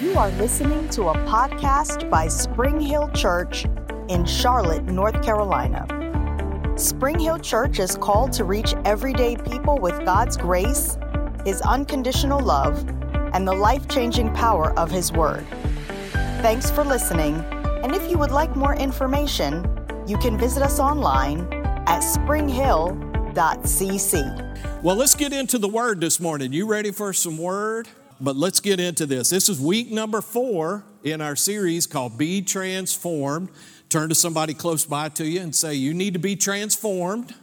You are listening to a podcast by Spring Hill Church in Charlotte, North Carolina. Spring Hill Church is called to reach everyday people with God's grace, His unconditional love, and the life changing power of His Word. Thanks for listening, and if you would like more information, you can visit us online at springhill.cc. Well, let's get into the Word this morning. You ready for some Word? But let's get into this. This is week number four in our series called Be Transformed. Turn to somebody close by to you and say, You need to be transformed.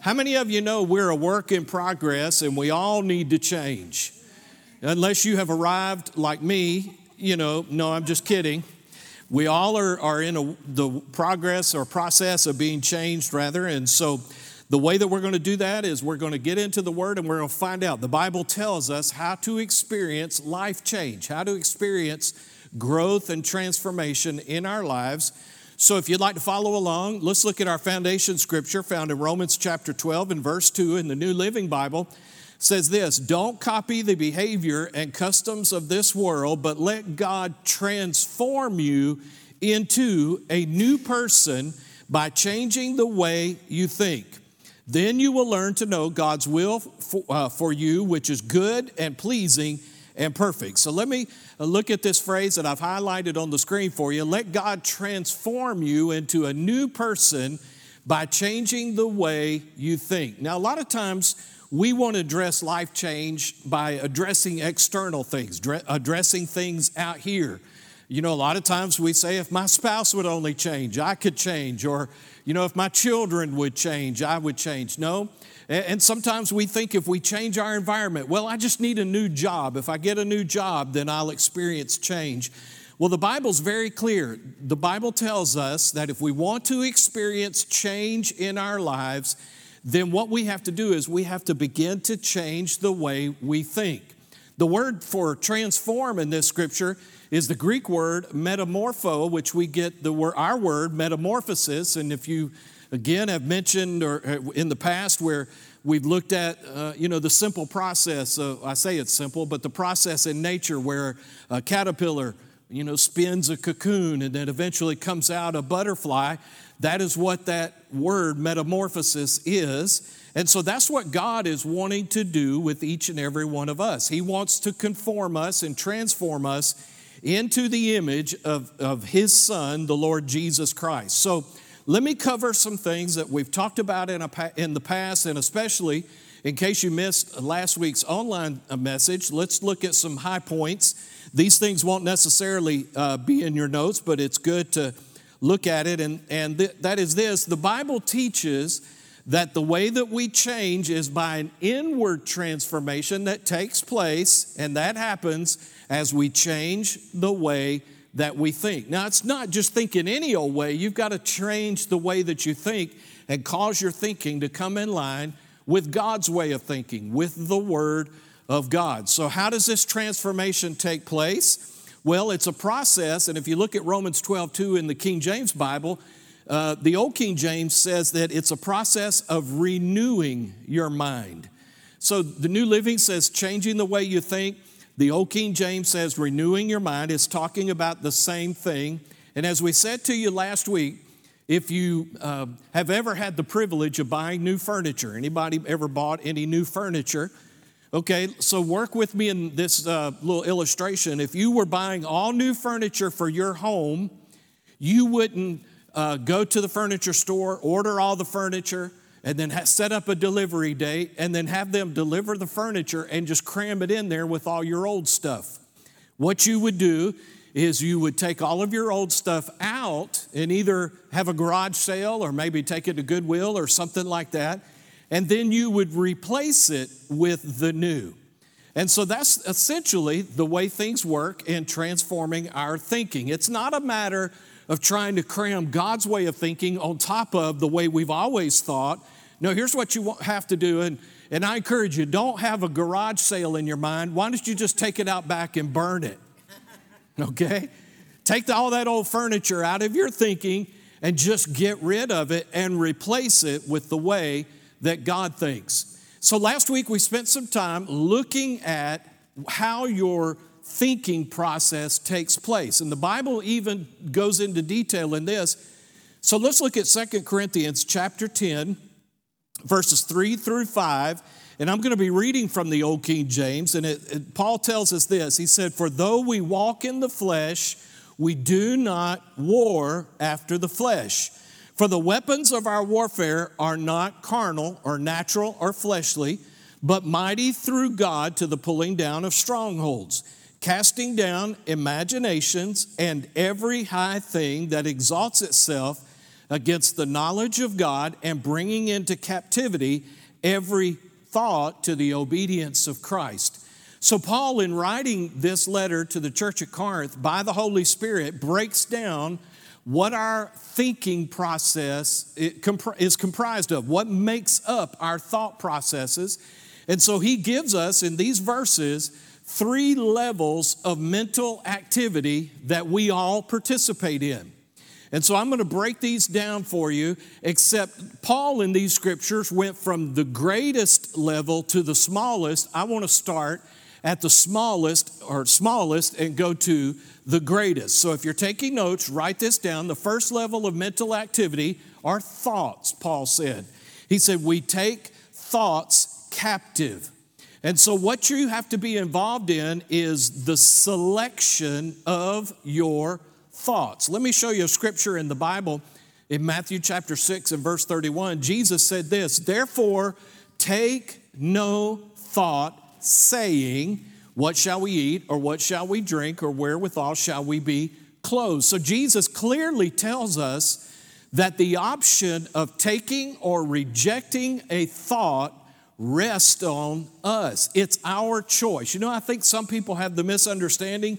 How many of you know we're a work in progress and we all need to change? Unless you have arrived like me, you know, no, I'm just kidding. We all are, are in a, the progress or process of being changed, rather. And so, the way that we're going to do that is we're going to get into the Word and we're going to find out. The Bible tells us how to experience life change, how to experience growth and transformation in our lives. So, if you'd like to follow along, let's look at our foundation scripture found in Romans chapter 12 and verse 2 in the New Living Bible. It says this Don't copy the behavior and customs of this world, but let God transform you into a new person by changing the way you think. Then you will learn to know God's will for, uh, for, you, which is good and pleasing and perfect. So let me uh, look at this phrase that I've highlighted on the screen for you. Let God transform you into a new person by changing the way you think. Now, a lot of times we want to address life change by addressing external things, addressing things out here. You know, a lot of times we say, if my spouse would only change, I could change. Or, you know, if my children would change, I would change. No. And sometimes we think if we change our environment, well, I just need a new job. If I get a new job, then I'll experience change. Well, the Bible's very clear. The Bible tells us that if we want to experience change in our lives, then what we have to do is we have to begin to change the way we think. The word for transform in this scripture is the Greek word metamorpho, which we get the word, our word metamorphosis. And if you again have mentioned or uh, in the past where we've looked at uh, you know the simple process i say it's simple but the process in nature where a caterpillar you know spins a cocoon and then eventually comes out a butterfly that is what that word metamorphosis is and so that's what god is wanting to do with each and every one of us he wants to conform us and transform us into the image of, of his son, the Lord Jesus Christ. So let me cover some things that we've talked about in, a, in the past, and especially in case you missed last week's online uh, message, let's look at some high points. These things won't necessarily uh, be in your notes, but it's good to look at it. And, and th- that is this the Bible teaches that the way that we change is by an inward transformation that takes place, and that happens as we change the way that we think. Now, it's not just thinking any old way, you've got to change the way that you think and cause your thinking to come in line with God's way of thinking, with the Word of God. So, how does this transformation take place? Well, it's a process, and if you look at Romans 12 2 in the King James Bible, uh, the Old King James says that it's a process of renewing your mind. So the New Living says changing the way you think. The Old King James says renewing your mind is talking about the same thing. And as we said to you last week, if you uh, have ever had the privilege of buying new furniture, anybody ever bought any new furniture? Okay, so work with me in this uh, little illustration. If you were buying all new furniture for your home, you wouldn't uh, go to the furniture store, order all the furniture, and then set up a delivery date and then have them deliver the furniture and just cram it in there with all your old stuff. What you would do is you would take all of your old stuff out and either have a garage sale or maybe take it to Goodwill or something like that, and then you would replace it with the new. And so that's essentially the way things work in transforming our thinking. It's not a matter of trying to cram God's way of thinking on top of the way we've always thought no, here's what you have to do. And, and I encourage you don't have a garage sale in your mind. Why don't you just take it out back and burn it? Okay? Take all that old furniture out of your thinking and just get rid of it and replace it with the way that God thinks. So last week we spent some time looking at how your thinking process takes place. And the Bible even goes into detail in this. So let's look at Second Corinthians chapter 10, verses 3 through 5. And I'm going to be reading from the Old King James. And it, it, Paul tells us this He said, For though we walk in the flesh, we do not war after the flesh. For the weapons of our warfare are not carnal or natural or fleshly, but mighty through God to the pulling down of strongholds, casting down imaginations and every high thing that exalts itself against the knowledge of God, and bringing into captivity every thought to the obedience of Christ. So, Paul, in writing this letter to the church at Corinth by the Holy Spirit, breaks down what our thinking process is comprised of, what makes up our thought processes. And so, he gives us in these verses three levels of mental activity that we all participate in. And so I'm going to break these down for you, except Paul in these scriptures went from the greatest level to the smallest. I want to start at the smallest or smallest and go to the greatest. So if you're taking notes, write this down. The first level of mental activity are thoughts, Paul said. He said, We take thoughts captive. And so, what you have to be involved in is the selection of your thoughts. Let me show you a scripture in the Bible in Matthew chapter 6 and verse 31. Jesus said this, Therefore, take no thought, saying, What shall we eat, or what shall we drink, or wherewithal shall we be clothed? So, Jesus clearly tells us that the option of taking or rejecting a thought rests on us. It's our choice. You know, I think some people have the misunderstanding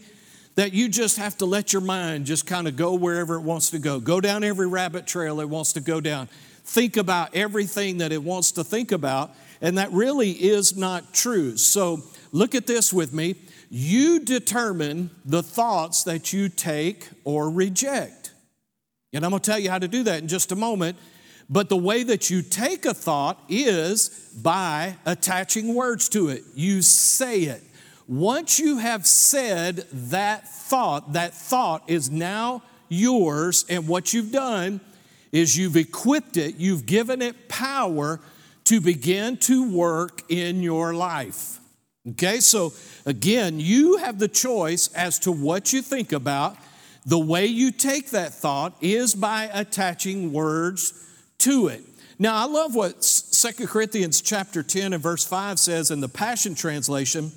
that you just have to let your mind just kind of go wherever it wants to go. Go down every rabbit trail it wants to go down. Think about everything that it wants to think about. And that really is not true. So look at this with me. You determine the thoughts that you take or reject. And I'm going to tell you how to do that in just a moment. But the way that you take a thought is by attaching words to it. You say it. Once you have said that thought, that thought is now yours, and what you've done is you've equipped it, you've given it power to begin to work in your life. Okay, so again, you have the choice as to what you think about. The way you take that thought is by attaching words to it. Now, I love what Second Corinthians chapter 10 and verse 5 says in the Passion Translation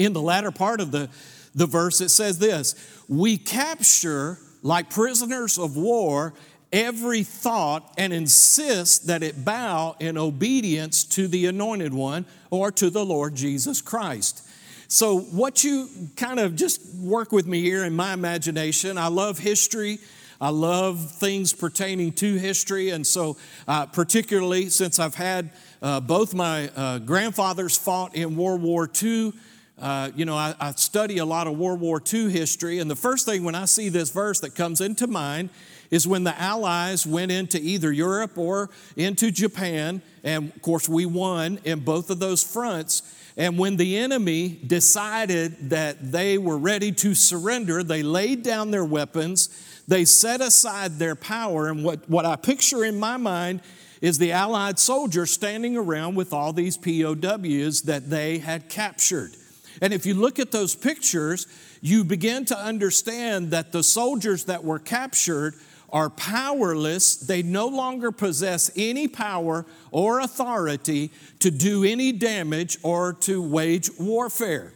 in the latter part of the, the verse, it says this We capture, like prisoners of war, every thought and insist that it bow in obedience to the anointed one or to the Lord Jesus Christ. So, what you kind of just work with me here in my imagination, I love history. I love things pertaining to history. And so, uh, particularly since I've had uh, both my uh, grandfathers fought in World War II uh, you know, I, I, study a lot of World War II history, and the first thing when I see this verse that comes into mind is when the Allies went into either Europe or into Japan, and of course, we won in both of those fronts. And when the enemy decided that they were ready to surrender, they laid down their weapons, they set aside their power, and what, what I picture in my mind is the Allied soldiers standing around with all these POWs that they had captured. And if you look at those pictures, you begin to understand that the soldiers that were captured are powerless. They no longer possess any power or authority to do any damage or to wage warfare.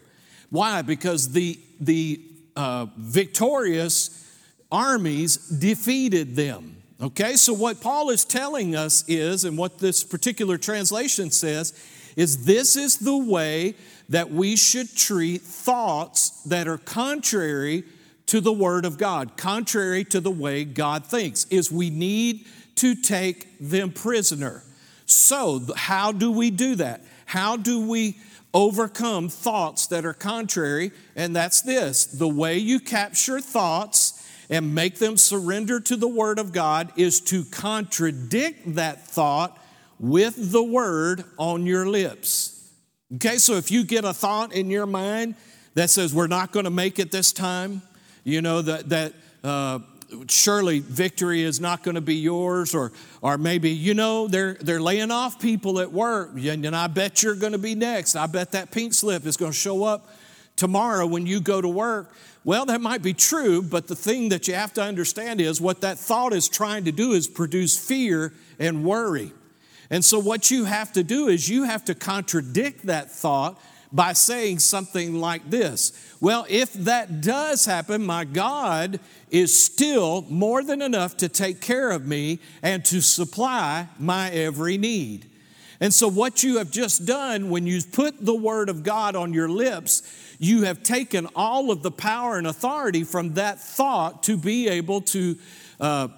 Why? Because the, the uh, victorious armies defeated them. Okay, so what Paul is telling us is, and what this particular translation says, is this is the way that we should treat thoughts that are contrary to the Word of God, contrary to the way God thinks, is we need to take them prisoner. So, how do we do that? How do we overcome thoughts that are contrary? And that's this the way you capture thoughts and make them surrender to the Word of God is to contradict that thought with the Word on your lips. Okay, so if you get a thought in your mind that says we're not going to make it this time. You know, that, that uh, surely victory is not going to be yours, or, or maybe, you know, they're, they're laying off people at work, and, and I bet you're going to be next. I bet that pink slip is going to show up tomorrow when you go to work. Well, that might be true, but the thing that you have to understand is what that thought is trying to do is produce fear and worry. And so, what you have to do is you have to contradict that thought by saying something like this Well, if that does happen, my God is still more than enough to take care of me and to supply my every need. And so, what you have just done when you put the word of God on your lips, you have taken all of the power and authority from that thought to be able to uh,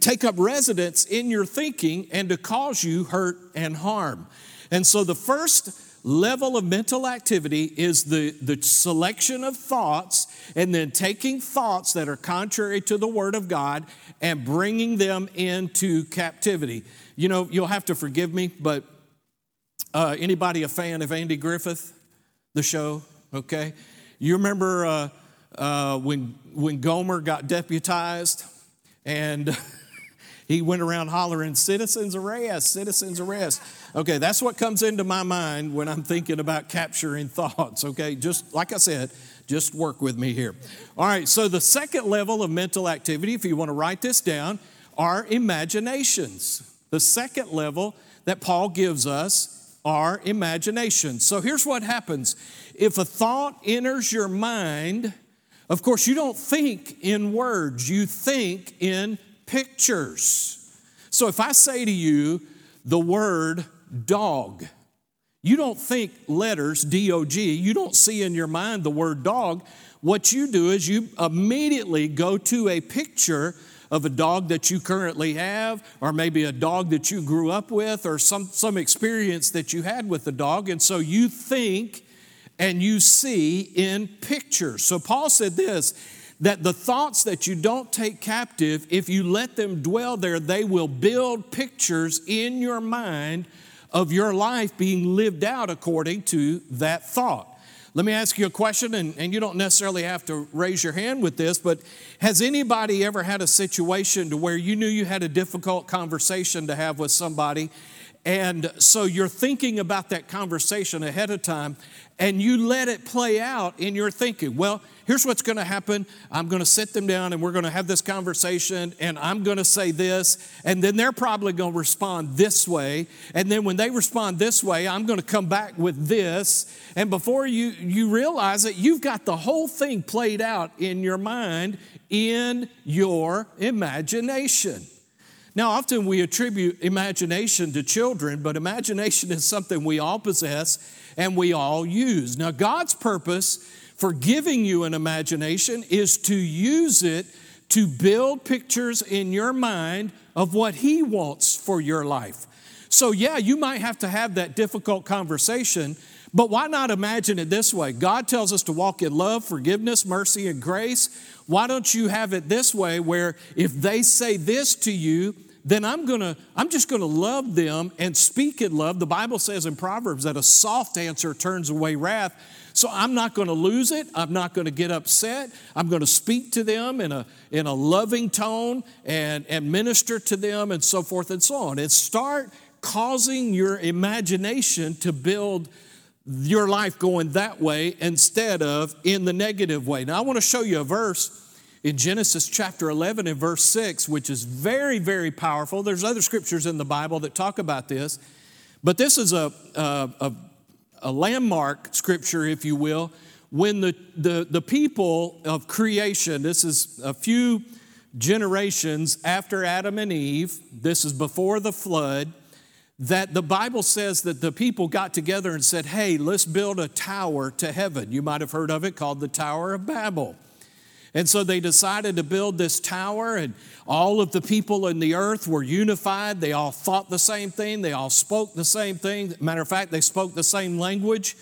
take up residence in your thinking and to cause you hurt and harm. And so, the first level of mental activity is the, the selection of thoughts and then taking thoughts that are contrary to the Word of God and bringing them into captivity. You know, you'll have to forgive me, but uh, anybody a fan of Andy Griffith, the show? Okay. You remember uh, uh, when, when Gomer got deputized and he went around hollering, Citizens arrest, citizens arrest. Okay, that's what comes into my mind when I'm thinking about capturing thoughts. Okay, just like I said, just work with me here. All right, so the second level of mental activity, if you want to write this down, are imaginations. The second level that Paul gives us are imaginations. So here's what happens if a thought enters your mind, of course, you don't think in words, you think in pictures. So if I say to you the word dog, you don't think letters, D O G, you don't see in your mind the word dog. What you do is you immediately go to a picture of a dog that you currently have, or maybe a dog that you grew up with, or some, some experience that you had with the dog. And so you think and you see in pictures. So Paul said this that the thoughts that you don't take captive, if you let them dwell there, they will build pictures in your mind of your life being lived out according to that thought. Let me ask you a question, and, and you don't necessarily have to raise your hand with this, but has anybody ever had a situation to where you knew you had a difficult conversation to have with somebody and so you're thinking about that conversation ahead of time and you let it play out in your thinking. Well, here's what's going to happen I'm going to sit them down and we're going to have this conversation and I'm going to say this. And then they're probably going to respond this way. And then when they respond this way, I'm going to come back with this. And before you, you realize it, you've got the whole thing played out in your mind, in your imagination. Now, often we attribute imagination to children, but imagination is something we all possess and we all use. Now, God's purpose for giving you an imagination is to use it to build pictures in your mind of what He wants for your life. So, yeah, you might have to have that difficult conversation, but why not imagine it this way? God tells us to walk in love, forgiveness, mercy, and grace. Why don't you have it this way where if they say this to you, then I'm gonna, I'm just gonna love them and speak in love. The Bible says in Proverbs that a soft answer turns away wrath. So I'm not gonna lose it. I'm not gonna get upset. I'm gonna speak to them in a, in a loving tone and, and minister to them and so forth and so on. And start causing your imagination to build your life going that way instead of in the negative way. Now, I want to show you a verse in Genesis chapter 11 and verse 6, which is very, very powerful. There's other scriptures in the Bible that talk about this, but this is a, a, a, a landmark scripture, if you will, when the, the, the people of creation, this is a few generations after Adam and Eve, this is before the flood, that the Bible says that the people got together and said, Hey, let's build a tower to heaven. You might have heard of it called the Tower of Babel. And so they decided to build this tower, and all of the people in the earth were unified. They all thought the same thing, they all spoke the same thing. Matter of fact, they spoke the same language,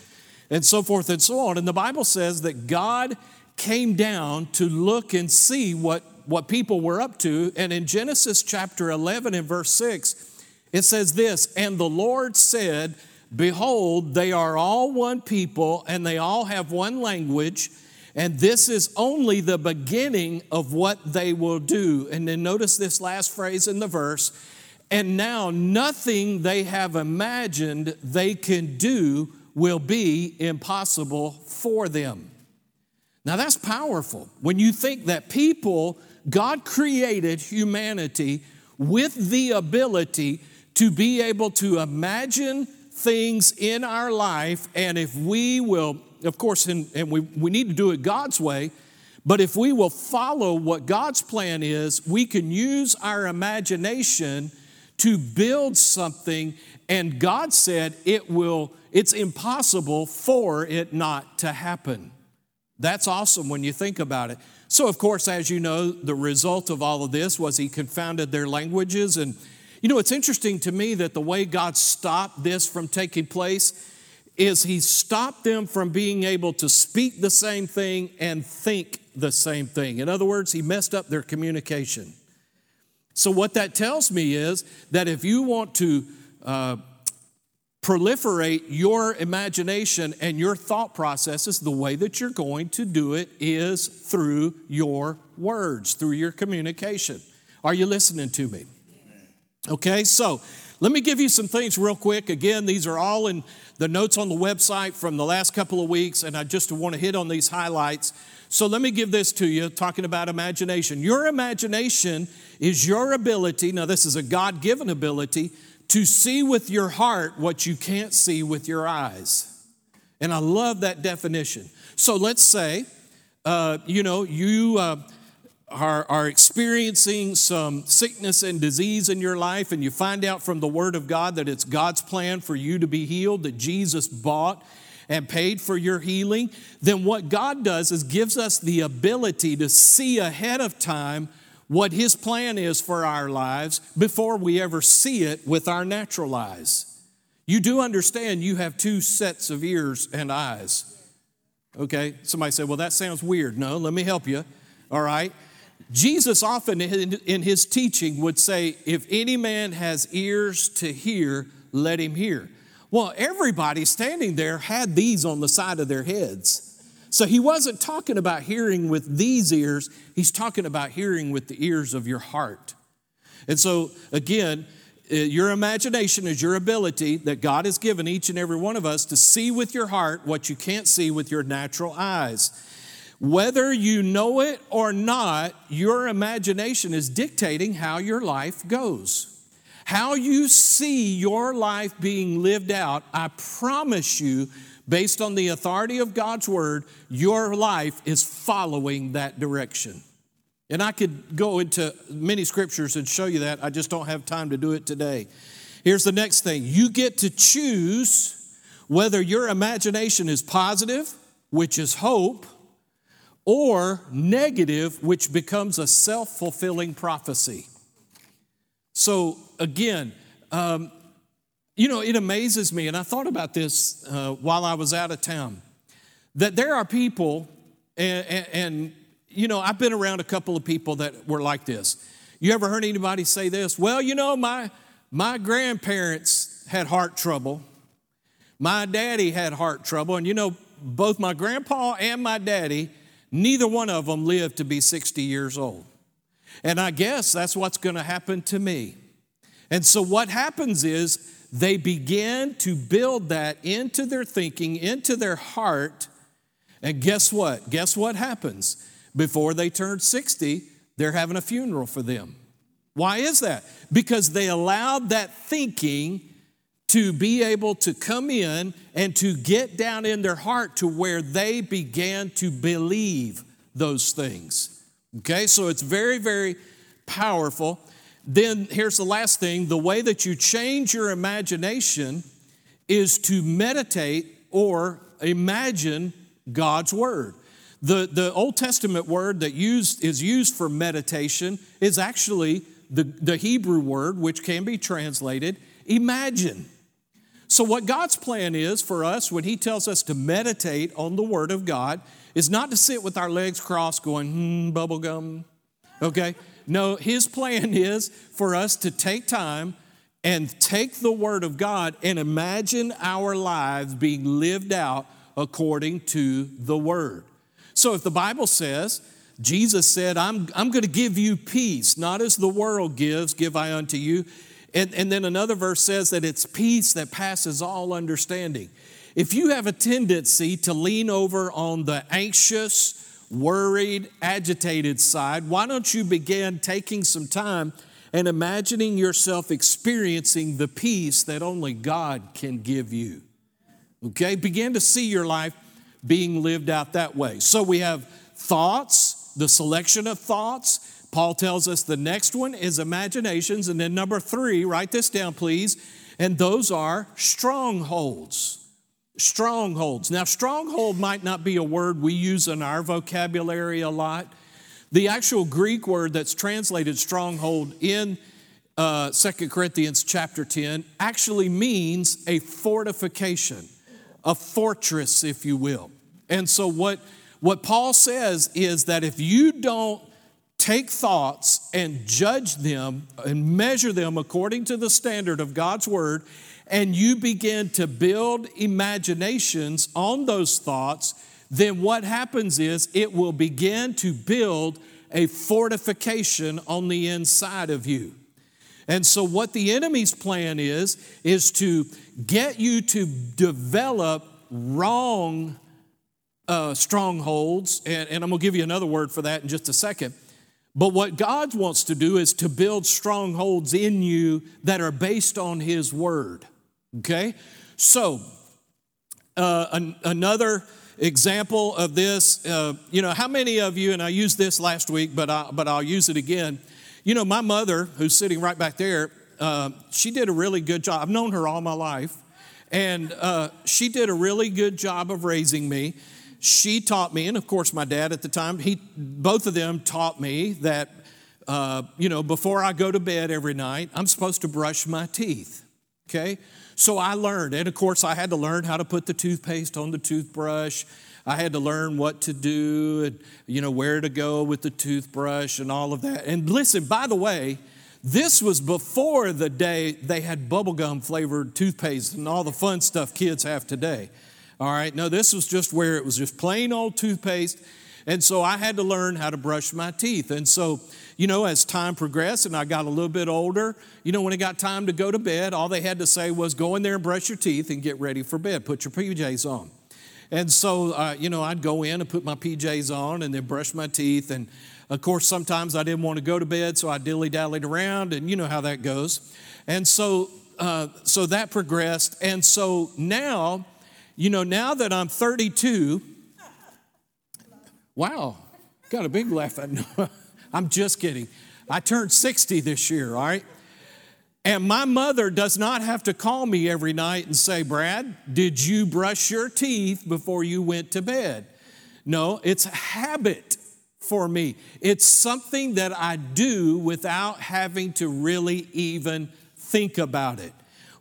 and so forth and so on. And the Bible says that God came down to look and see what, what people were up to. And in Genesis chapter 11 and verse 6, it says this And the Lord said, Behold, they are all one people, and they all have one language, and this is only the beginning of what they will do. And then notice this last phrase in the verse and now nothing they have imagined they can do will be impossible for them. Now that's powerful. When you think that people, God created humanity with the ability to be able to imagine things in our life, and if we will, of course, and, and we, we need to do it God's way, but if we will follow what God's plan is, we can use our imagination to build something, and God said it will, it's impossible for it not to happen. That's awesome when you think about it. So, of course, as you know, the result of all of this was he confounded their languages. And, you know, it's interesting to me that the way God stopped this from taking place is he stopped them from being able to speak the same thing and think the same thing. In other words, he messed up their communication. So, what that tells me is that if you want to uh, proliferate your imagination and your thought processes, the way that you're going to do it is through your words, through your communication. Are you listening to me? Okay, so let me give you some things real quick. Again, these are all in the notes on the website from the last couple of weeks, and I just want to hit on these highlights. So let me give this to you, talking about imagination. Your imagination is your ability, now, this is a God given ability to see with your heart what you can't see with your eyes. And I love that definition. So let's say, uh, you know, you uh, are, are experiencing some sickness and disease in your life, and you find out from the Word of God that it's God's plan for you to be healed, that Jesus bought and paid for your healing, then what God does is gives us the ability to see ahead of time what His plan is for our lives before we ever see it with our natural eyes. You do understand you have two sets of ears and eyes. Okay, somebody said, well, that sounds weird. No, let me help you. All right. Jesus often in his teaching would say, if any man has ears to hear, let him hear. Well, everybody standing there had these on the side of their heads. So he wasn't talking about hearing with these ears, he's talking about hearing with the ears of your heart. And so, again, uh, your imagination is your ability that God has given each and every one of us to see with your heart what you can't see with your natural eyes. Whether you know it or not, your imagination is dictating how your life goes. How you see your life being lived out, I promise you, based on the authority of God's word, your life is following that direction. And I could go into many scriptures and show you that. I just don't have time to do it today. Here's the next thing you get to choose whether your imagination is positive, which is hope, or negative, which becomes a self fulfilling prophecy. So, again, um, you know, it amazes me, and I thought about this uh, while I was out of town, that there are people, and, and, and, you know, I've been around a couple of people that were like this. You ever heard anybody say this? Well, you know, my, my grandparents had heart trouble. My daddy had heart trouble, and you know, both my grandpa and my daddy, neither one of them lived to be 60 years old. And I guess that's what's going to happen to me. And so what happens is they begin to build that into their thinking, into their heart. And guess what? Guess what happens? Before they turn 60, they're having a funeral for them. Why is that? Because they allowed that thinking to be able to come in and to get down in their heart to where they began to believe those things. Okay, so it's very, very powerful. Then here's the last thing the way that you change your imagination is to meditate or imagine God's Word. The, the Old Testament word that used, is used for meditation is actually the, the Hebrew word, which can be translated imagine. So, what God's plan is for us when He tells us to meditate on the Word of God is not to sit with our legs crossed going, hmm, bubblegum, okay? No, his plan is for us to take time and take the Word of God and imagine our lives being lived out according to the Word. So if the Bible says, Jesus said, I'm, I'm going to give you peace, not as the world gives, give I unto you. And, and then another verse says that it's peace that passes all understanding. If you have a tendency to lean over on the anxious, worried, agitated side, why don't you begin taking some time and imagining yourself experiencing the peace that only God can give you? Okay, begin to see your life being lived out that way. So we have thoughts, the selection of thoughts. Paul tells us the next one is imaginations. And then number three, write this down, please. And those are strongholds strongholds. Now, stronghold might not be a word we use in our vocabulary a lot. The actual Greek word that's translated stronghold in uh, 2 Corinthians chapter 10 actually means a fortification, a fortress, if you will. And so, what, what Paul says is that if you don't take thoughts and judge them and measure them according to the standard of God's word, and you begin to build imaginations on those thoughts, then what happens is it will begin to build a fortification on the inside of you. And so, what the enemy's plan is, is to get you to develop wrong uh, strongholds. And, and I'm going to give you another word for that in just a second. But what God wants to do is to build strongholds in you that are based on His Word. Okay? So, uh, an, another example of this, uh, you know, how many of you, and I used this last week, but, I, but I'll use it again. You know, my mother, who's sitting right back there, uh, she did a really good job. I've known her all my life, and uh, she did a really good job of raising me. She taught me, and of course, my dad at the time, he, both of them taught me that, uh, you know, before I go to bed every night, I'm supposed to brush my teeth. Okay? So I learned, and of course, I had to learn how to put the toothpaste on the toothbrush. I had to learn what to do and, you know, where to go with the toothbrush and all of that. And listen, by the way, this was before the day they had bubblegum flavored toothpaste and all the fun stuff kids have today. All right, no, this was just where it was just plain old toothpaste. And so I had to learn how to brush my teeth. And so you know, as time progressed and I got a little bit older, you know, when it got time to go to bed, all they had to say was go in there and brush your teeth and get ready for bed. Put your PJs on. And so, uh, you know, I'd go in and put my PJs on and then brush my teeth. And of course, sometimes I didn't want to go to bed, so I dilly dallied around, and you know how that goes. And so, uh, so that progressed. And so now, you know, now that I'm 32, wow, got a big laugh. I'm just kidding. I turned 60 this year, all right? And my mother does not have to call me every night and say, Brad, did you brush your teeth before you went to bed? No, it's a habit for me. It's something that I do without having to really even think about it.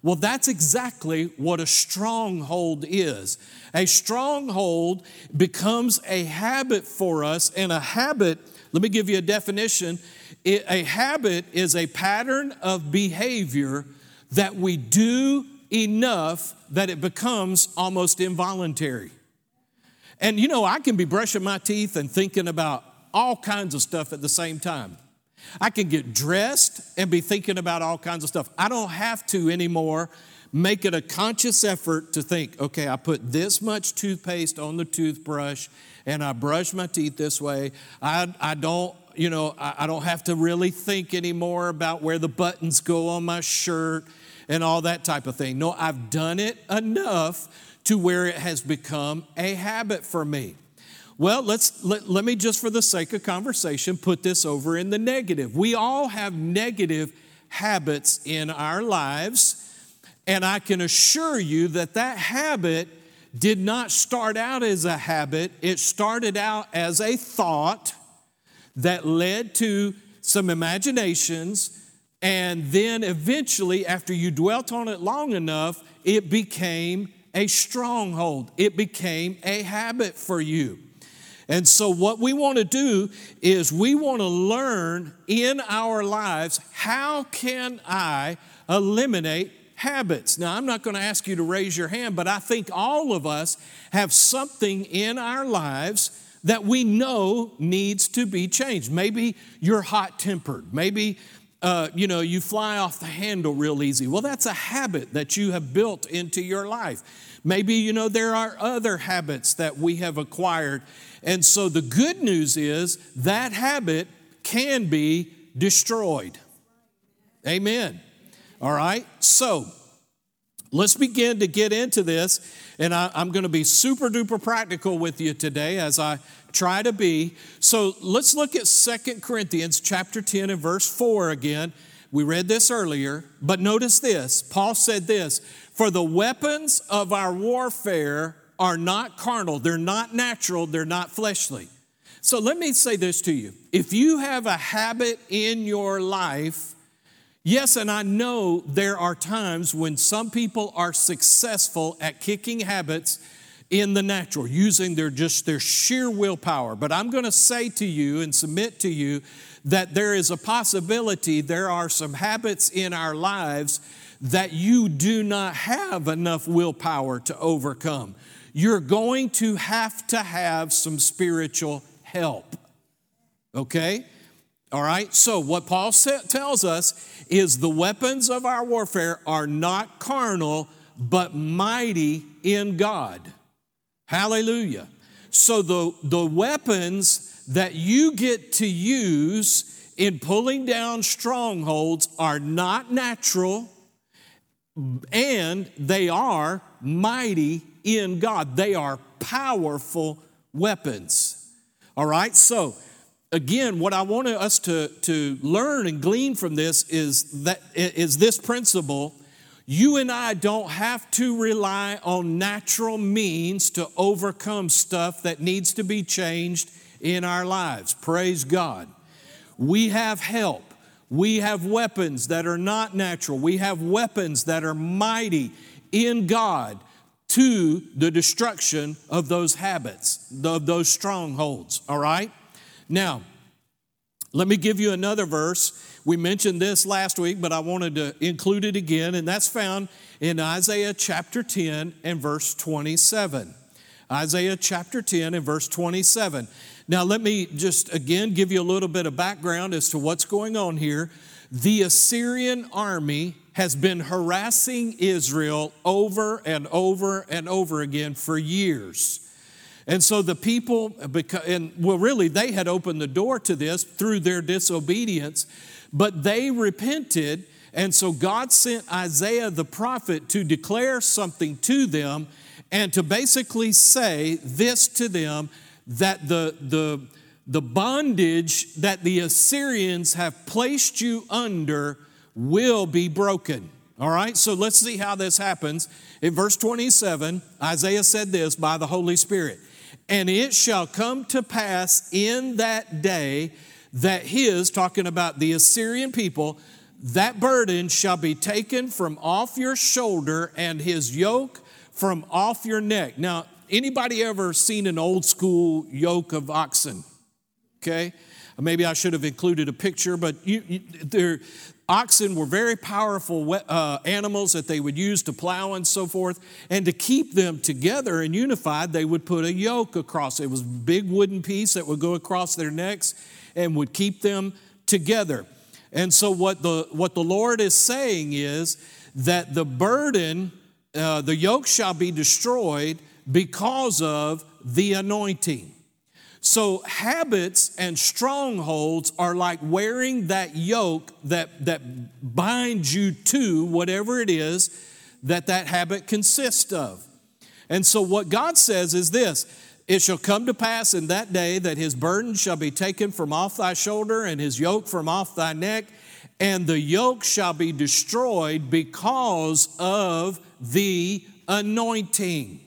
Well, that's exactly what a stronghold is. A stronghold becomes a habit for us, and a habit let me give you a definition. A habit is a pattern of behavior that we do enough that it becomes almost involuntary. And you know, I can be brushing my teeth and thinking about all kinds of stuff at the same time. I can get dressed and be thinking about all kinds of stuff. I don't have to anymore make it a conscious effort to think, okay, I put this much toothpaste on the toothbrush and I brush my teeth this way. I, I don't, you know, I, I don't have to really think anymore about where the buttons go on my shirt and all that type of thing. No, I've done it enough to where it has become a habit for me. Well, let's let, let me just for the sake of conversation put this over in the negative. We all have negative habits in our lives, and I can assure you that that habit did not start out as a habit, it started out as a thought that led to some imaginations, and then eventually, after you dwelt on it long enough, it became a stronghold. It became a habit for you. And so, what we want to do is we want to learn in our lives how can I eliminate habits. Now, I'm not going to ask you to raise your hand, but I think all of us have something in our lives that we know needs to be changed. Maybe you're hot tempered. Maybe uh, you know you fly off the handle real easy. Well, that's a habit that you have built into your life. Maybe you know there are other habits that we have acquired. And so the good news is that habit can be destroyed. Amen. All right, so let's begin to get into this. And I, am going to be super duper practical with you today as I try to be. So let's look at Second Corinthians chapter 10 and verse 4 again. We read this earlier, but notice this. Paul said this For the weapons of our warfare are not carnal, they're not natural, they're not fleshly. So let me say this to you. If you have a habit in your life Yes, and I know there are times when some people are successful at kicking habits in the natural, using their just their sheer willpower. But I'm going to say to you and submit to you that there is a possibility there are some habits in our lives that you do not have enough willpower to overcome. You're going to have to have some spiritual help. Okay? All right? So, what Paul tells us is the weapons of our warfare are not carnal, but mighty in God. Hallelujah. So the, the weapons that you get to use in pulling down strongholds are not natural and they are mighty in God. They are powerful weapons. All right, so again, what I want us to, to learn and glean from this is that is this principle. You and I don't have to rely on natural means to overcome stuff that needs to be changed in our lives. Praise God. We have help. We have weapons that are not natural. We have weapons that are mighty in God to the destruction of those habits, of those strongholds. All right? Now, let me give you another verse. We mentioned this last week, but I wanted to include it again, and that's found in Isaiah chapter 10 and verse 27. Isaiah chapter 10 and verse 27. Now, let me just again give you a little bit of background as to what's going on here. The Assyrian army has been harassing Israel over and over and over again for years. And so the people, and well, really, they had opened the door to this through their disobedience, but they repented. And so God sent Isaiah the prophet to declare something to them and to basically say this to them that the, the, the bondage that the Assyrians have placed you under will be broken. All right, so let's see how this happens. In verse 27, Isaiah said this by the Holy Spirit. And it shall come to pass in that day that his, talking about the Assyrian people, that burden shall be taken from off your shoulder and his yoke from off your neck. Now, anybody ever seen an old school yoke of oxen? Okay? Maybe I should have included a picture, but you, you, Oxen were very powerful uh, animals that they would use to plow and so forth. And to keep them together and unified, they would put a yoke across. It was a big wooden piece that would go across their necks and would keep them together. And so, what the, what the Lord is saying is that the burden, uh, the yoke shall be destroyed because of the anointing. So, habits and strongholds are like wearing that yoke that, that binds you to whatever it is that that habit consists of. And so, what God says is this It shall come to pass in that day that his burden shall be taken from off thy shoulder and his yoke from off thy neck, and the yoke shall be destroyed because of the anointing.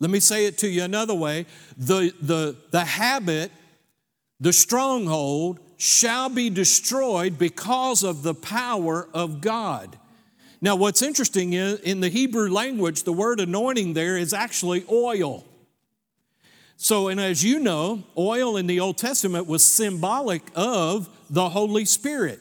Let me say it to you another way the, the, the habit, the stronghold, shall be destroyed because of the power of God. Now, what's interesting is in the Hebrew language, the word anointing there is actually oil. So, and as you know, oil in the Old Testament was symbolic of the Holy Spirit.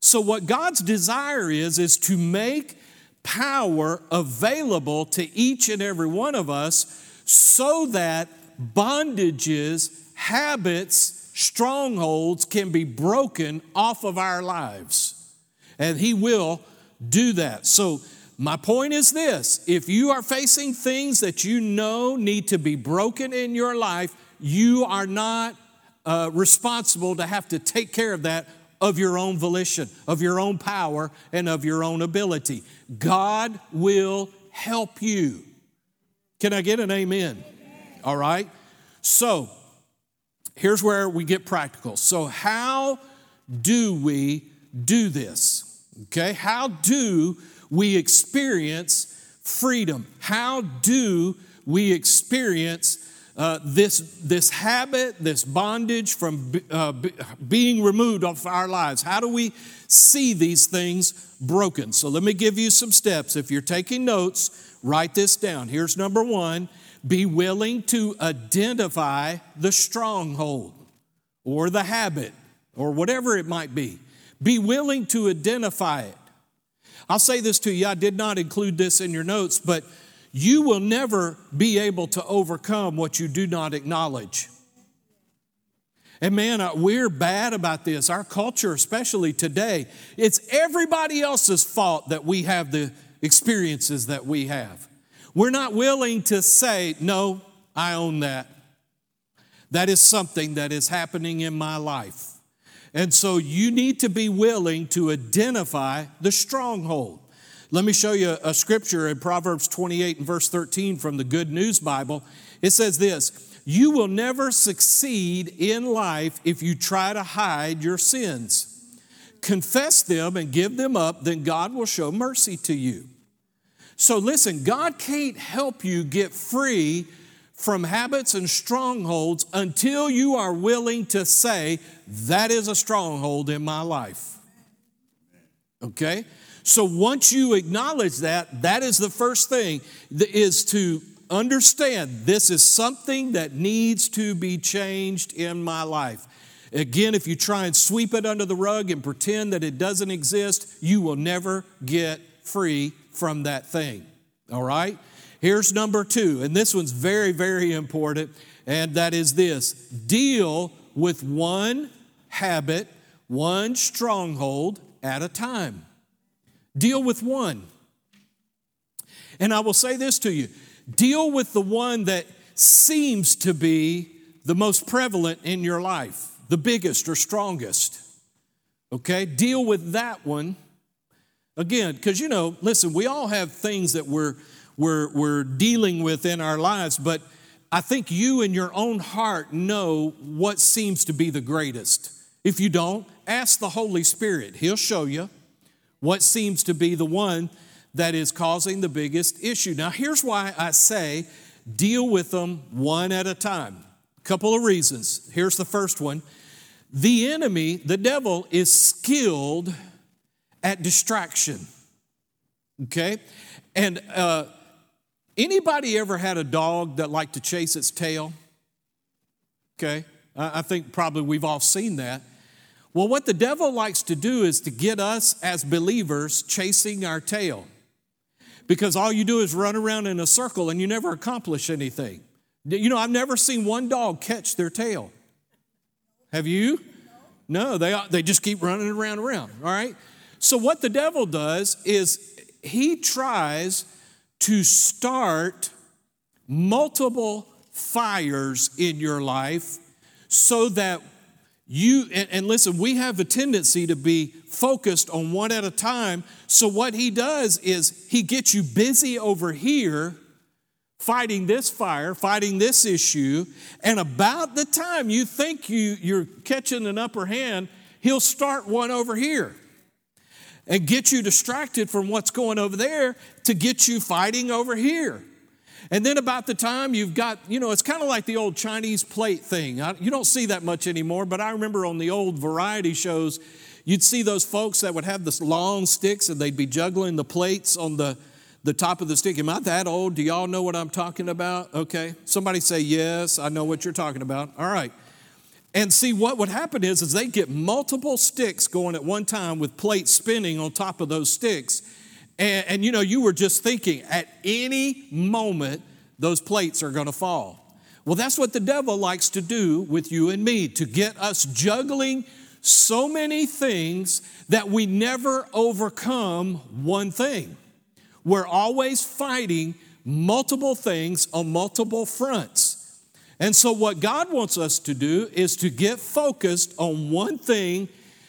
So, what God's desire is, is to make power available to each and every one of us so that bondages, habits, strongholds can be broken off of our lives. And He will do that. So, my point is this if you are facing things that you know need to be broken in your life, you are not uh, responsible to have to take care of that of your own volition, of your own power, and of your own ability. God will help you. Can I get an amen? amen? All right. So, here's where we get practical. So, how do we do this? Okay, how do we experience freedom? How do we experience uh, this, this habit, this bondage from uh, being removed off our lives? How do we see these things broken? So let me give you some steps. If you're taking notes, write this down. Here's number one be willing to identify the stronghold or the habit or whatever it might be. Be willing to identify it. I'll say this to you, I did not include this in your notes, but you will never be able to overcome what you do not acknowledge. And man, uh, we're bad about this. Our culture, especially today, it's everybody else's fault that we have the experiences that we have. We're not willing to say, No, I own that. That is something that is happening in my life. And so you need to be willing to identify the stronghold. Let me show you a scripture in Proverbs 28 and verse 13 from the Good News Bible. It says this You will never succeed in life if you try to hide your sins. Confess them and give them up, then God will show mercy to you. So listen, God can't help you get free from habits and strongholds until you are willing to say, That is a stronghold in my life. Okay? So once you acknowledge that, that is the first thing is to understand this is something that needs to be changed in my life. Again, if you try and sweep it under the rug and pretend that it doesn't exist, you will never get free from that thing. All right? Here's number two, and this one's very, very important, and that is this deal with one habit, one stronghold at a time. Deal with one. And I will say this to you deal with the one that seems to be the most prevalent in your life, the biggest or strongest. Okay? Deal with that one. Again, because you know, listen, we all have things that we're we're, we're dealing with in our lives, but I think you in your own heart know what seems to be the greatest. If you don't, ask the Holy Spirit. He'll show you what seems to be the one that is causing the biggest issue. Now, here's why I say deal with them one at a time. A couple of reasons. Here's the first one the enemy, the devil, is skilled at distraction. Okay? And uh, Anybody ever had a dog that liked to chase its tail? Okay, I think probably we've all seen that. Well, what the devil likes to do is to get us as believers chasing our tail. Because all you do is run around in a circle and you never accomplish anything. You know, I've never seen one dog catch their tail. Have you? No, they, they just keep running around around, all right? So, what the devil does is he tries to start multiple fires in your life so that you, and, and, listen, we have a tendency to be focused on one at a time. So, what he does is he gets you busy over here fighting this fire, fighting this issue, and about the time you think you, you're catching an upper hand, he'll start one over here and get you distracted from what's going over there to get you fighting over here. And then about the time you've got, you know, it's kind of like the old Chinese plate thing. I, you don't see that much anymore, but I remember on the old variety shows, you'd see those folks that would have this long sticks and they'd be juggling the plates on the, the top of the stick. Am I that old? Do y'all know what I'm talking about? Okay. Somebody say, yes, I know what you're talking about. All right. And see, what would happen is, is they get multiple sticks going at one time with plates spinning on top of those sticks. And, and you know, you were just thinking at any moment, those plates are going to fall. Well, that's what the devil likes to do with you and me, to get us juggling so many things that we never overcome one thing. We're always fighting multiple things on multiple fronts. And so, what God wants us to do is to get focused on one thing.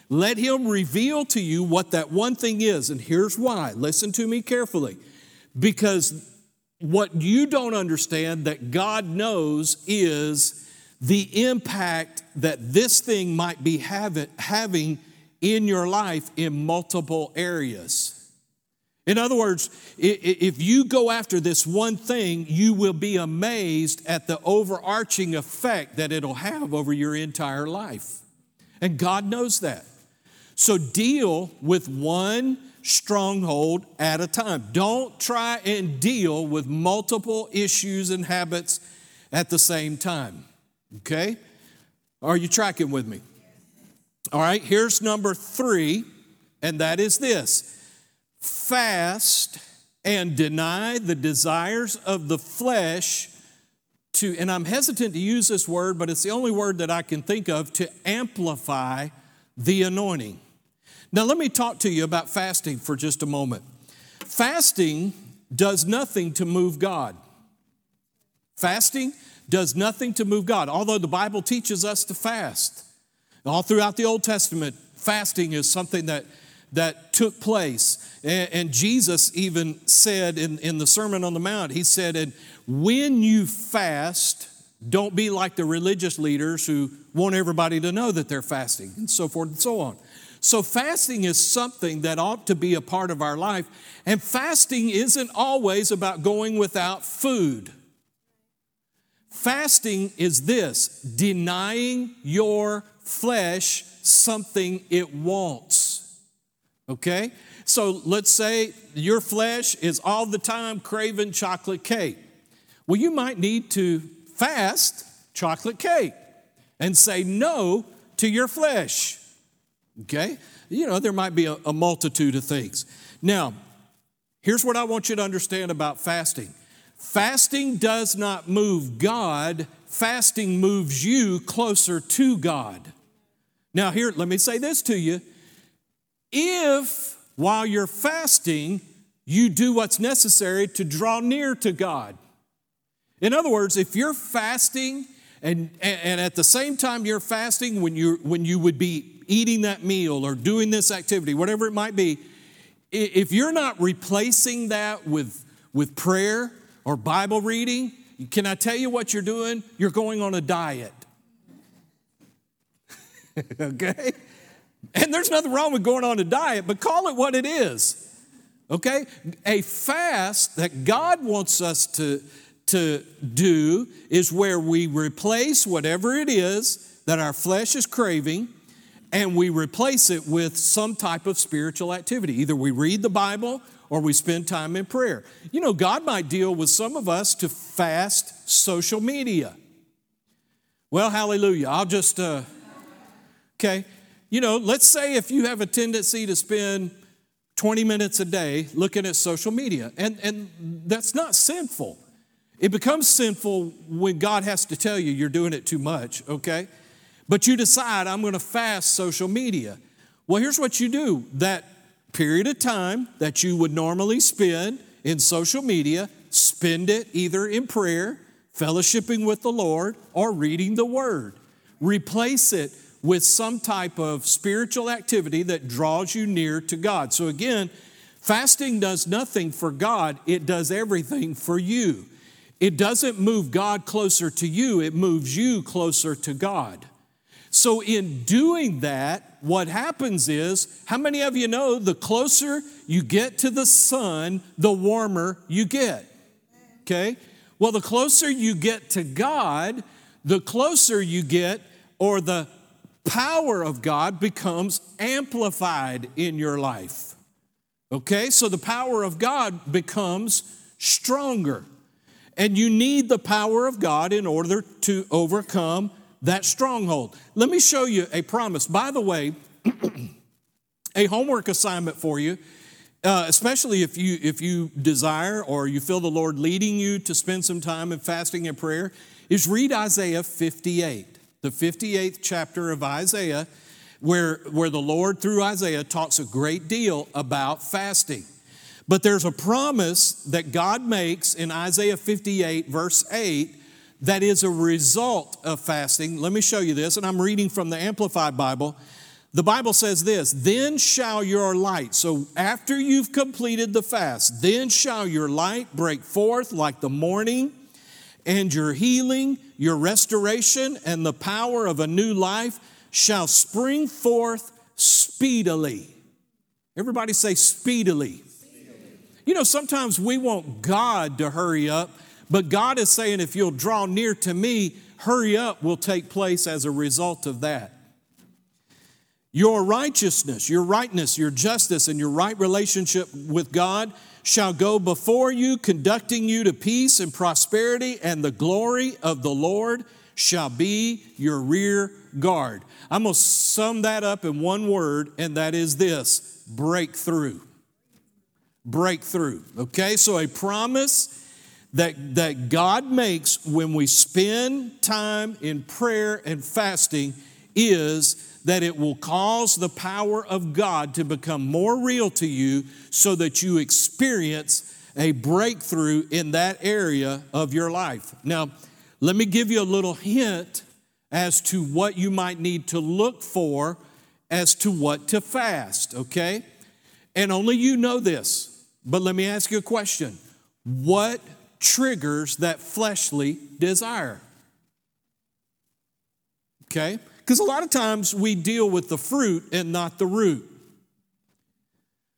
Let Him reveal to you what that one thing is. And here's why. Listen to me carefully. Because what you don't understand that God knows is the impact that this thing might be having in your life in multiple areas. In other words, if you go after this one thing, you will be amazed at the overarching effect that it'll have over your entire life. And God knows that. So deal with one stronghold at a time. Don't try and deal with multiple issues and habits at the same time. Okay? Are you tracking with me? All right, here's number three, and that is this fast and deny the desires of the flesh to, and I'm hesitant to use this word, but it's the only word that I can think of to amplify the anointing. Now, let me talk to you about fasting for just a moment. Fasting does nothing to move God. Fasting does nothing to move God, although the Bible teaches us to fast. All throughout the Old Testament, fasting is something that that took place. And, and, Jesus even said in, in the Sermon on the Mount, He said, And when you fast, don't be like the religious leaders who want everybody to know that they're fasting, and so forth and so on. So, fasting is something that ought to be a part of our life. And fasting isn't always about going without food. Fasting is this denying your flesh something it wants. Okay? So let's say your flesh is all the time craving chocolate cake. Well, you might need to fast chocolate cake and say no to your flesh. Okay? You know, there might be a, a multitude of things. Now, here's what I want you to understand about fasting fasting does not move God, fasting moves you closer to God. Now, here, let me say this to you if while you're fasting, you do what's necessary to draw near to God. In other words, if you're fasting and, and at the same time you're fasting, when, you when you would be eating that meal or doing this activity, whatever it might be, if you're not replacing that with, with prayer or Bible reading, can I tell you what you're doing? You're going on a diet. okay? And there's nothing wrong with going on a diet, but call it what it is. Okay? A fast that God wants us to, to do is where we replace whatever it is that our flesh is craving and we replace it with some type of spiritual activity. Either we read the Bible or we spend time in prayer. You know, God might deal with some of us to fast social media. Well, hallelujah. I'll just, uh, okay you know, let's say if you have a tendency to spend 20 minutes a day looking at social media, and, and that's not sinful. It becomes sinful when God has to tell you you're doing it too much, okay? But you decide, I'm going to fast social media. Well, here's what you do that period of time that you would normally spend in social media, spend it either in prayer, fellowshipping with the Lord, or reading the Word. Replace it with some type of spiritual activity that draws you near to God. So, again, fasting does nothing for God, it does everything for you. It doesn't move God closer to you, it moves you closer to God. So, in doing that, what happens is, how many of you know the closer you get to the sun, the warmer you get? Okay? Well, the closer you get to God, the closer you get, or the power of God becomes amplified in your life. Okay, so the power of God becomes stronger. And you need the power of God in order to overcome that stronghold. Let me show you a promise. By the way, a homework assignment for you. Uh, especially if you if you desire or you feel the Lord leading you to spend some time in fasting and prayer, is read Isaiah 58, the 58th chapter of Isaiah, where, where the Lord through Isaiah talks a great deal about fasting. But there's a promise that God makes in Isaiah 58, verse 8, that is a result of fasting. Let me show you this, and I'm reading from the Amplified Bible. The Bible says this Then shall your light, so after you've completed the fast, then shall your light break forth like the morning, and your healing, your restoration, and the power of a new life shall spring forth speedily. Everybody say speedily. speedily. You know, sometimes we want God to hurry up but God is saying, if you'll draw near to me, hurry up will take place as a result of that. Your righteousness, your rightness, your justice, and your right relationship with God shall go before you, conducting you to peace and prosperity, and the glory of the Lord shall be your rear guard. I'm going to sum that up in one word, and that is this breakthrough. Breakthrough. Okay, so a promise that, that God makes when we spend time in prayer and fasting is that it will cause the power of God to become more real to you so that you experience a breakthrough in that area of your life. Now, let me give you a little hint as to what you might need to look for as to what to fast, okay? And only you know this, but let me ask you a question. What triggers that fleshly desire. Okay? Because a lot of times we deal with the fruit and not the root.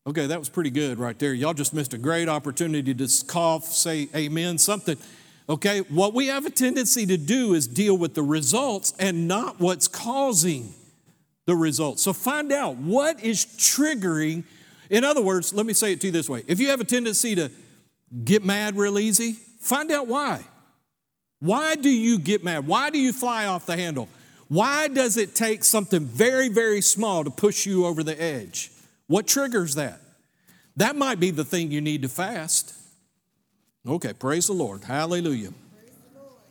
Okay, that was pretty good right there. Y'all just missed a great opportunity to cough, say amen, something. Okay, what we have a tendency to do is deal with the results and not what's causing the results. So find out what is triggering. In other words, let me say it to you this way if you have a tendency to get mad real easy? Find out why. Why do you get mad? Why do you fly off the handle? Why does it take something very, very small to push you over the edge? What triggers that? That might be the thing you need to fast. Okay, praise the Lord. Hallelujah.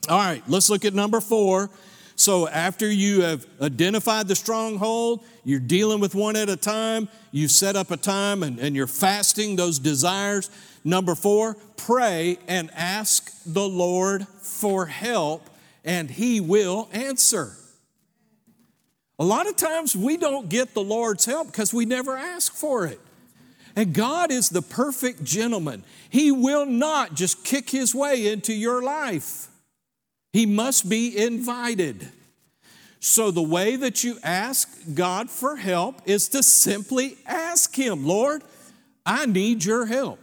All right, let's look at number four. So, after you have identified the stronghold, you're dealing with one at a time, you set up a time and, and you're fasting those desires. Number four, pray and ask the Lord for help, and He will answer. A lot of times we don't get the Lord's help because we never ask for it. And God is the perfect gentleman. He will not just kick his way into your life, he must be invited. So, the way that you ask God for help is to simply ask Him, Lord, I need your help.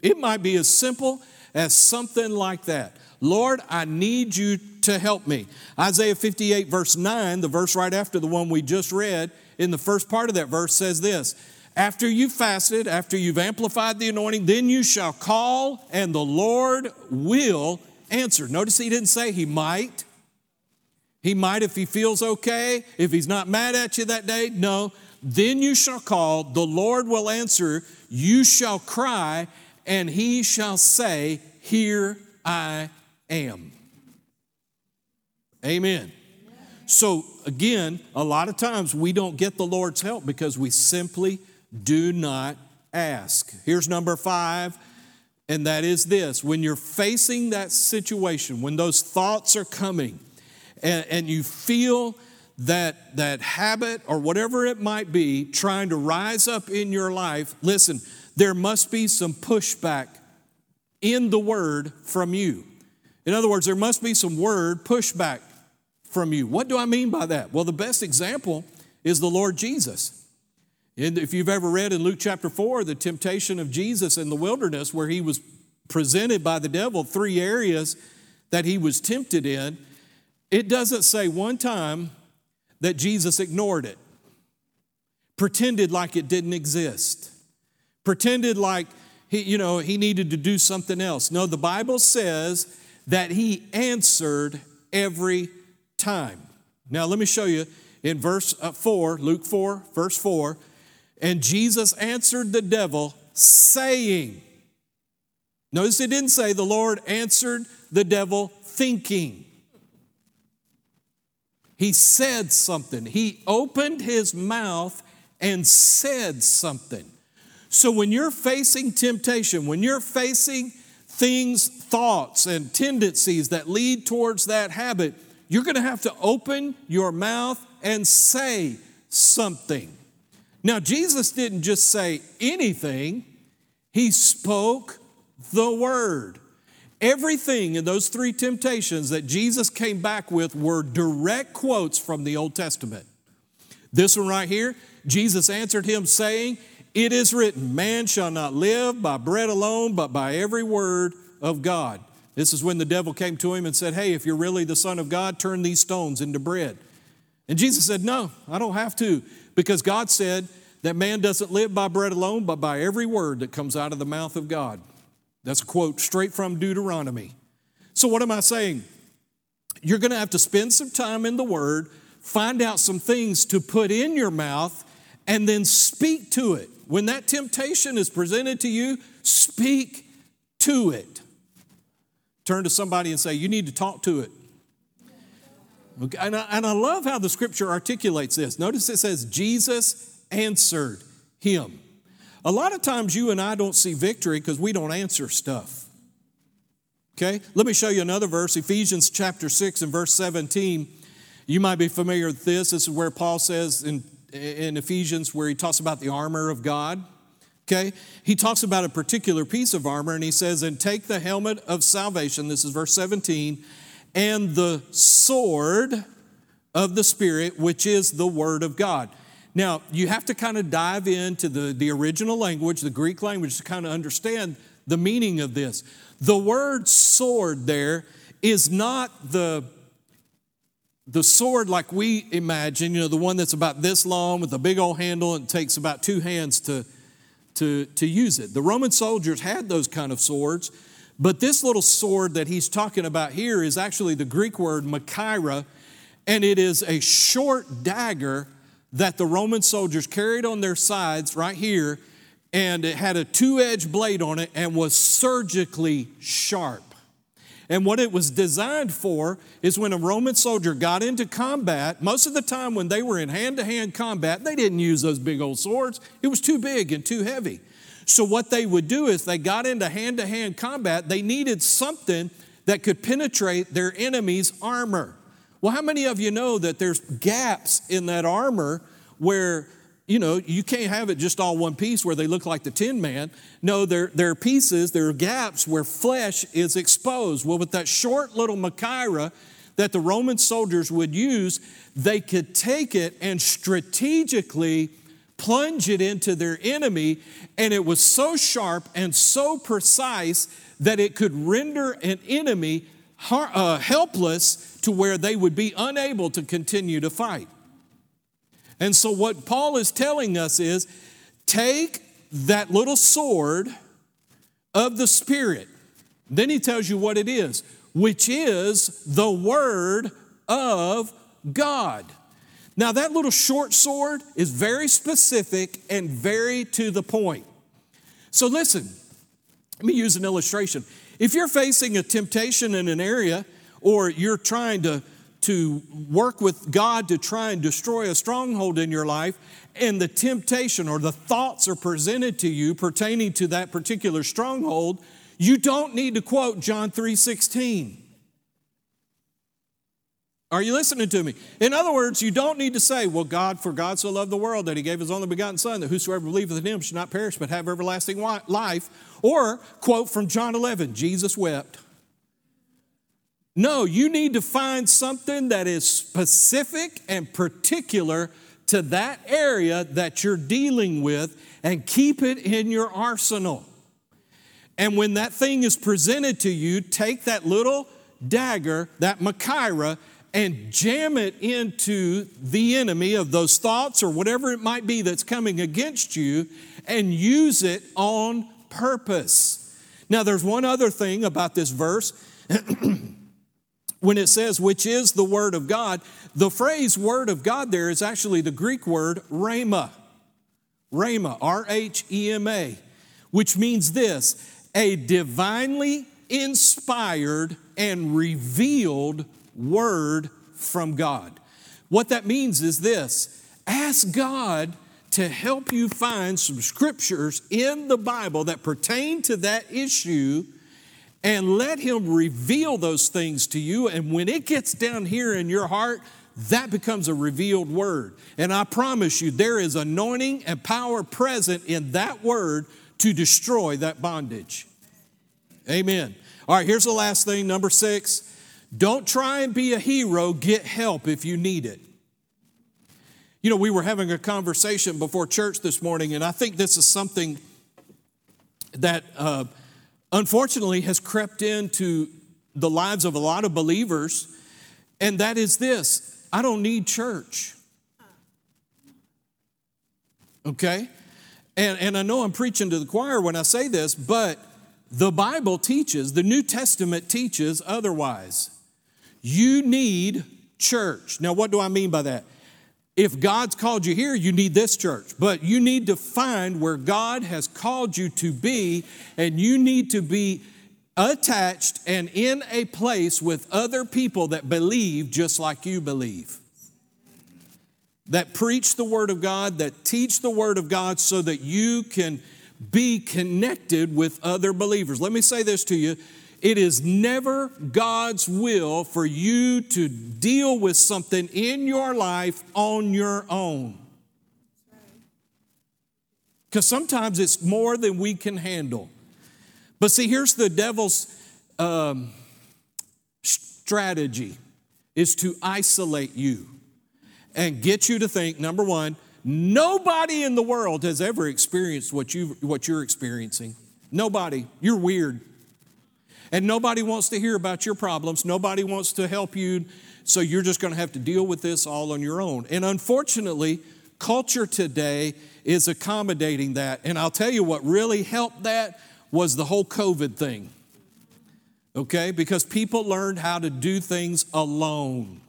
It might be as simple as something like that. Lord, I need you to help me. Isaiah 58, verse 9, the verse right after the one we just read, in the first part of that verse says this After you've fasted, after you've amplified the anointing, then you shall call, and the Lord will answer. Notice he didn't say he might. He might if he feels okay, if he's not mad at you that day. No. Then you shall call, the Lord will answer, you shall cry, and he shall say, Here I am. Amen. So, again, a lot of times we don't get the Lord's help because we simply do not ask. Here's number five, and that is this when you're facing that situation, when those thoughts are coming, and, and you feel that, that habit or whatever it might be trying to rise up in your life, listen, there must be some pushback in the word from you. In other words, there must be some word pushback from you. What do I mean by that? Well, the best example is the Lord Jesus. And if you've ever read in Luke chapter 4, the temptation of Jesus in the wilderness, where he was presented by the devil three areas that he was tempted in, it doesn't say one time that Jesus ignored it, pretended like it didn't exist pretended like he, you know, he needed to do something else. No, the Bible says that he answered every time. Now, let me show you in verse uh, 4, Luke 4, verse 4. And Jesus answered the devil, saying, Notice it didn't say the Lord answered the devil thinking. He said something. He opened his mouth and said something. So when you're facing temptation, when you're facing things, thoughts, and tendencies that lead towards that habit, you're going to have to open your mouth and say something. Now, Jesus didn't just say anything, He spoke the word. Everything in those three temptations that Jesus came back with were direct quotes from the Old Testament. This one right here, Jesus answered him, saying, It is written, Man shall not live by bread alone, but by every word of God. This is when the devil came to him and said, Hey, if you're really the Son of God, turn these stones into bread. And Jesus said, No, I don't have to, because God said that man doesn't live by bread alone, but by every word that comes out of the mouth of God. That's a quote straight from Deuteronomy. So, what am I saying? You're going to have to spend some time in the Word, find out some things to put in your mouth, and then speak to it. When that temptation is presented to you, speak to it. Turn to somebody and say, You need to talk to it. Okay, and, I, and I love how the scripture articulates this. Notice it says, Jesus answered him. A lot of times you and I don't see victory because we don't answer stuff. Okay? Let me show you another verse, Ephesians chapter 6 and verse 17. You might be familiar with this. This is where Paul says in, in Ephesians, where he talks about the armor of God. Okay? He talks about a particular piece of armor and he says, And take the helmet of salvation, this is verse 17, and the sword of the Spirit, which is the Word of God. Now, you have to kind of dive into the, the original language, the Greek language, to kind of understand the meaning of this. The word sword there is not the, the sword like we imagine, you know, the one that's about this long with a big old handle and takes about two hands to, to, to use it. The Roman soldiers had those kind of swords, but this little sword that he's talking about here is actually the Greek word machaira, and it is a short dagger that the Roman soldiers carried on their sides right here, and it had a two edged blade on it and was surgically sharp. And what it was designed for is when a Roman soldier got into combat, most of the time when they were in hand to hand combat, they didn't use those big old swords. It was too big and too heavy. So, what they would do is they got into hand to hand combat, they needed something that could penetrate their enemy's armor. Well, how many of you know that there's gaps in that armor where you know, you can't have it just all one piece where they look like the Tin Man. No, there, there are pieces, there are gaps where flesh is exposed. Well, with that short little machaira that the Roman soldiers would use, they could take it and strategically plunge it into their enemy, and it was so sharp and so precise that it could render an enemy uh, helpless to where they would be unable to continue to fight. And so, what Paul is telling us is take that little sword of the Spirit. Then he tells you what it is, which is the Word of God. Now, that little short sword is very specific and very to the point. So, listen, let me use an illustration. If you're facing a temptation in an area or you're trying to, to work with God to try and destroy a stronghold in your life, and the temptation or the thoughts are presented to you pertaining to that particular stronghold, you don't need to quote John 3 16. Are you listening to me? In other words, you don't need to say, Well, God, for God so loved the world that he gave his only begotten Son, that whosoever believeth in him should not perish but have everlasting life. Or quote from John 11, Jesus wept. No, you need to find something that is specific and particular to that area that you're dealing with and keep it in your arsenal. And when that thing is presented to you, take that little dagger, that machaira, and jam it into the enemy of those thoughts or whatever it might be that's coming against you and use it on purpose. Now, there's one other thing about this verse. when it says, which is the Word of God, the phrase Word of God there is actually the Greek word rhema. Rhema, R H E M A, which means this a divinely inspired and revealed word from God. What that means is this ask God to help you find some scriptures in the Bible that pertain to that issue and let Him reveal those things to you. And when it gets down here in your heart, that becomes a revealed word. And I promise you, there is anointing and power present in that word to destroy that bondage. Amen. All right, here's the last thing, number six. Don't try and be a hero, get help if you need it. You know, we were having a conversation before church this morning, and I think this is something that uh, unfortunately has crept into the lives of a lot of believers, and that is this I don't need church. Okay? And, and I know I'm preaching to the choir when I say this, but the Bible teaches, the New Testament teaches otherwise. You need church. Now, what do I mean by that? If God's called you here, you need this church, but you need to find where God has called you to be, and you need to be attached and in a place with other people that believe just like you believe. That preach the Word of God, that teach the Word of God so that you can be connected with other believers. Let me say this to you it is never God's will for you to deal with something in your life on your own. Because sometimes it's more than we can handle. But see, here's the devil's um, strategy is to isolate you and get you to think number one, nobody in the world has ever experienced what, you, what you're experiencing. Nobody. You're weird. And nobody wants to hear about your problems. Nobody wants to help you. So you're just going to have to deal with this all on your own. And unfortunately, culture today is accommodating that. And I'll tell you what really helped that was the whole COVID thing. Okay? Because people learned how to do things alone.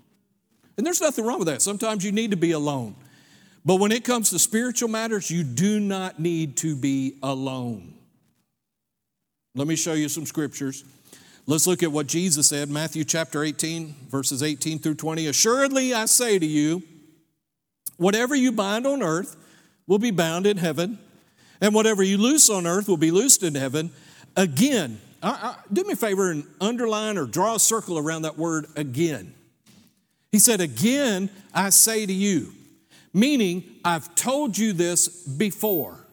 And there's nothing wrong with that. Sometimes you need to be alone. But when it comes to spiritual matters, you do not need to be alone. Let me show you some scriptures. Let's look at what Jesus said, Matthew chapter 18, verses 18 through 20. Assuredly, I say to you, whatever you bind on earth will be bound in heaven, and whatever you loose on earth will be loosed in heaven. Again, I, I, do me a favor and underline or draw a circle around that word again. He said, Again, I say to you, meaning I've told you this before.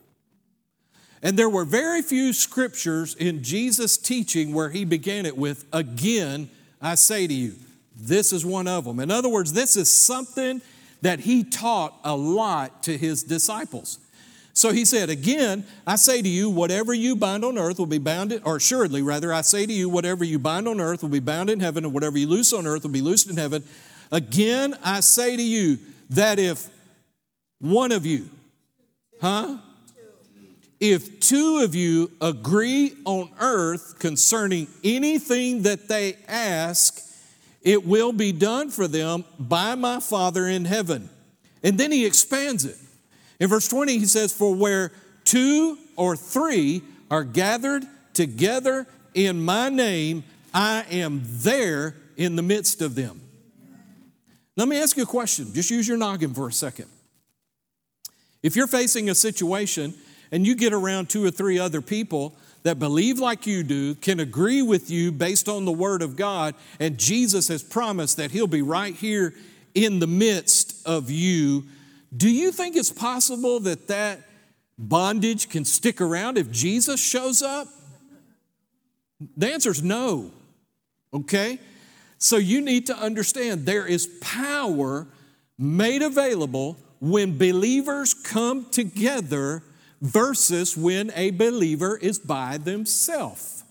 And there were very few scriptures in Jesus' teaching where he began it with, Again, I say to you. This is one of them. In other words, this is something that he taught a lot to his disciples. So he said, Again, I say to you, whatever you bind on earth will be bound, or assuredly, rather, I say to you, whatever you bind on earth will be bound in heaven, and whatever you loose on earth will be loosed in heaven. Again, I say to you that if one of you, huh? If two of you agree on earth concerning anything that they ask, it will be done for them by my Father in heaven. And then he expands it. In verse 20, he says, For where two or three are gathered together in my name, I am there in the midst of them. Let me ask you a question. Just use your noggin for a second. If you're facing a situation and you get around two or three other people that believe like you do, can agree with you based on the Word of God, and Jesus has promised that He'll be right here in the midst of you, do you think it's possible that that bondage can stick around if Jesus shows up? The answer is no. Okay? So you need to understand there is power made available when believers come together versus when a believer is by themselves.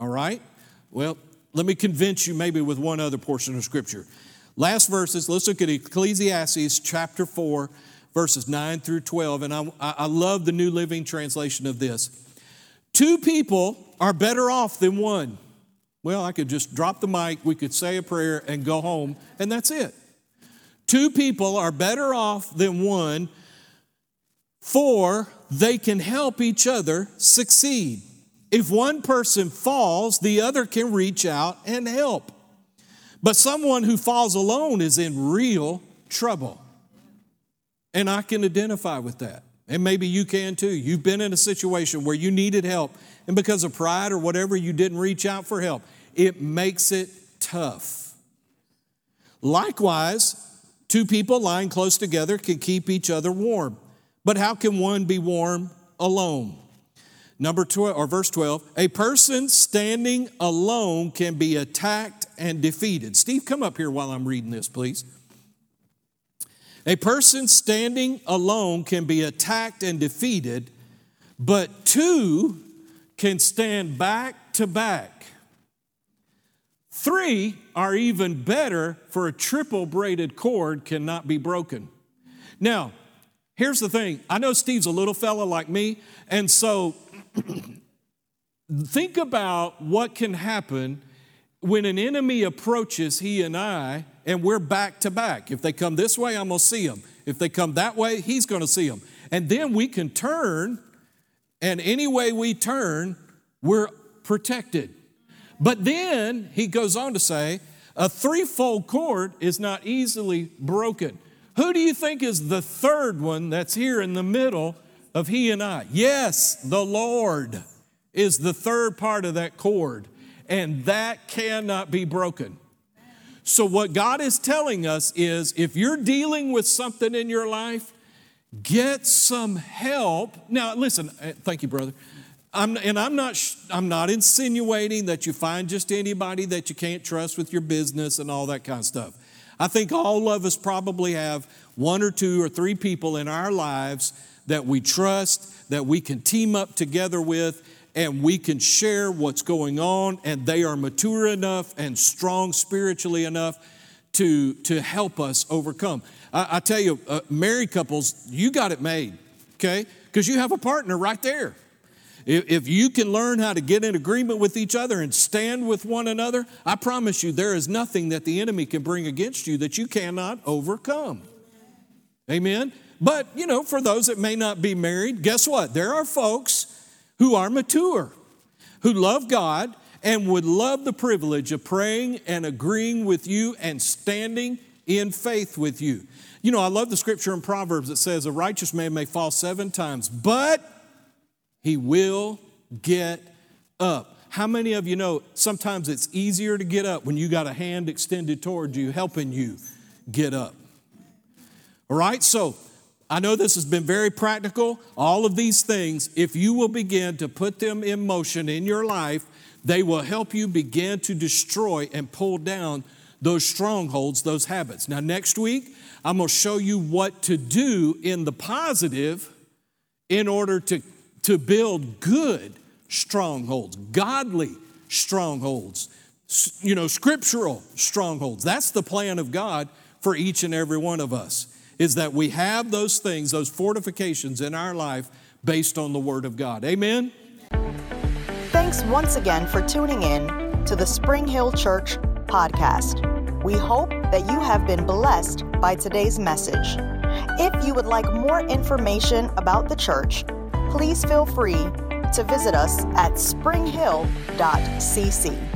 All right? Well, let me convince you maybe with one other portion of Scripture. Last verses, let's look at Ecclesiastes chapter 4, verses 9 through 12. And I, I love the New Living Translation of this. Two people are better off than one. Well, I could just drop the mic, we could say a prayer, and go home, and that's it. Two people are better off than one, for they can help each other succeed. If one person falls, the other can reach out and help. But someone who falls alone is in real trouble. And I can identify with that. And maybe you can too. You've been in a situation where you needed help, and because of pride or whatever, you didn't reach out for help. It makes it tough. Likewise, two people lying close together can keep each other warm. But how can one be warm alone? Number 12 or verse 12, a person standing alone can be attacked and defeated. Steve, come up here while I'm reading this, please. A person standing alone can be attacked and defeated, but two can stand back to back. Three are even better, for a triple braided cord cannot be broken. Now, here's the thing I know Steve's a little fella like me, and so think about what can happen when an enemy approaches he and I, and we're back to back. If they come this way, I'm going to see them. If they come that way, he's going to see them. And then we can turn, and any way we turn, we're protected. But then he goes on to say, a threefold cord is not easily broken. Who do you think is the third one that's here in the middle of he and I? Yes, the Lord is the third part of that cord, and that cannot be broken. So, what God is telling us is if you're dealing with something in your life, get some help. Now, listen, uh, thank you, brother. I'm, and I'm not, I'm not insinuating that you find just anybody that you can't trust with your business and all that kind of stuff. I think all of us probably have one or two or three people in our lives that we trust, that we can team up together with, and we can share what's going on, and they are mature enough and strong spiritually enough to, to help us overcome. I, I tell you, uh, married couples, you got it made, okay? Because you have a partner right there. If, you can learn how to get in agreement with each other and stand with one another, I promise you there is nothing that the enemy can bring against you that you cannot overcome. Amen? But, you know, for those that may not be married, guess what? There are folks who are mature, who love God and would love the privilege of praying and agreeing with you and standing in faith with you. You know, I love the scripture in Proverbs that says, A righteous man may fall seven times, but he will get up. How many of you know sometimes it's easier to get up when you got a hand extended toward you, helping you get up? All right, so I know this has been very practical. All of these things, if you will begin to put them in motion in your life, they will help you begin to destroy and pull down those strongholds, those habits. Now, next week, I'm going to show you what to do in the positive in order to, to build good strongholds, godly strongholds, you know, scriptural strongholds. That's the plan of God for each and every one of us is that we have those things, those fortifications in our life based on the Word of God. Amen? Thanks once again for tuning in to the Spring Hill Church podcast. We hope that you have been blessed by today's message. If you would like more information about the church, please feel free to visit us at springhill.cc.